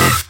Network.